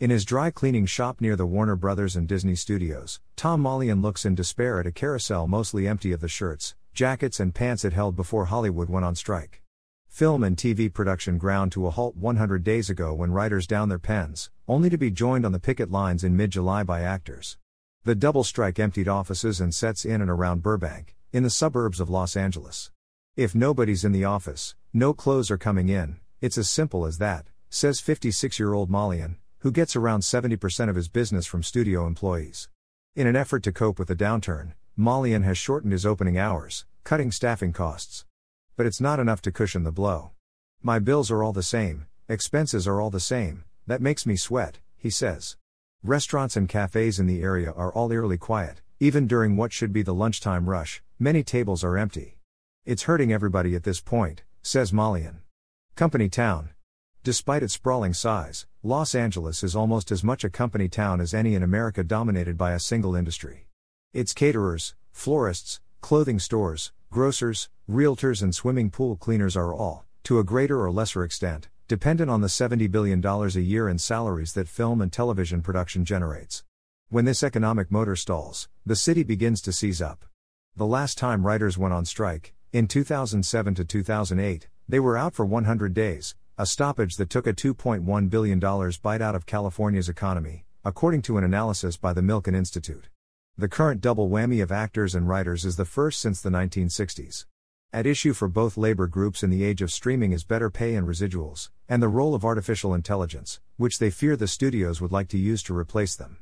In his dry cleaning shop near the Warner Brothers and Disney studios, Tom Malian looks in despair at a carousel mostly empty of the shirts, jackets, and pants it held before Hollywood went on strike. Film and TV production ground to a halt 100 days ago when writers downed their pens, only to be joined on the picket lines in mid July by actors. The double strike emptied offices and sets in and around Burbank, in the suburbs of Los Angeles. If nobody's in the office, no clothes are coming in, it's as simple as that, says 56 year old Malian, who gets around 70% of his business from studio employees. In an effort to cope with the downturn, Malian has shortened his opening hours, cutting staffing costs. But it's not enough to cushion the blow. My bills are all the same, expenses are all the same, that makes me sweat, he says. Restaurants and cafes in the area are all eerily quiet, even during what should be the lunchtime rush, many tables are empty. It's hurting everybody at this point, says Malian. Company Town, Despite its sprawling size, Los Angeles is almost as much a company town as any in America dominated by a single industry. Its caterers, florists, clothing stores, grocers, realtors, and swimming pool cleaners are all, to a greater or lesser extent, dependent on the $70 billion a year in salaries that film and television production generates. When this economic motor stalls, the city begins to seize up. The last time writers went on strike, in 2007 to 2008, they were out for 100 days, a stoppage that took a $2.1 billion bite out of California's economy, according to an analysis by the Milken Institute. The current double whammy of actors and writers is the first since the 1960s. At issue for both labor groups in the age of streaming is better pay and residuals, and the role of artificial intelligence, which they fear the studios would like to use to replace them.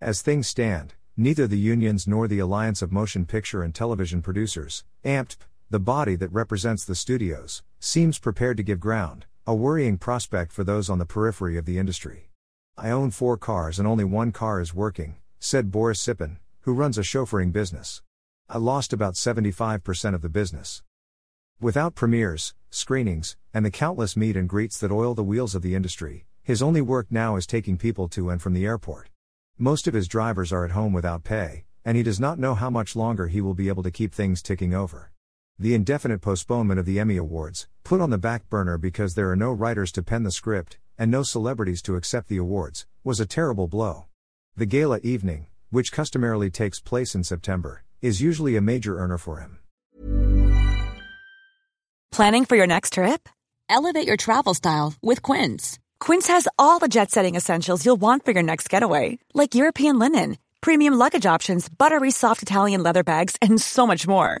As things stand, neither the unions nor the Alliance of Motion Picture and Television Producers, AMPTP, the body that represents the studios, seems prepared to give ground, a worrying prospect for those on the periphery of the industry. I own four cars and only one car is working, said Boris Sipin, who runs a chauffeuring business. I lost about 75% of the business. Without premieres, screenings, and the countless meet and greets that oil the wheels of the industry, his only work now is taking people to and from the airport. Most of his drivers are at home without pay, and he does not know how much longer he will be able to keep things ticking over. The indefinite postponement of the Emmy Awards, put on the back burner because there are no writers to pen the script, and no celebrities to accept the awards, was a terrible blow. The gala evening, which customarily takes place in September, is usually a major earner for him. Planning for your next trip? Elevate your travel style with Quince. Quince has all the jet setting essentials you'll want for your next getaway, like European linen, premium luggage options, buttery soft Italian leather bags, and so much more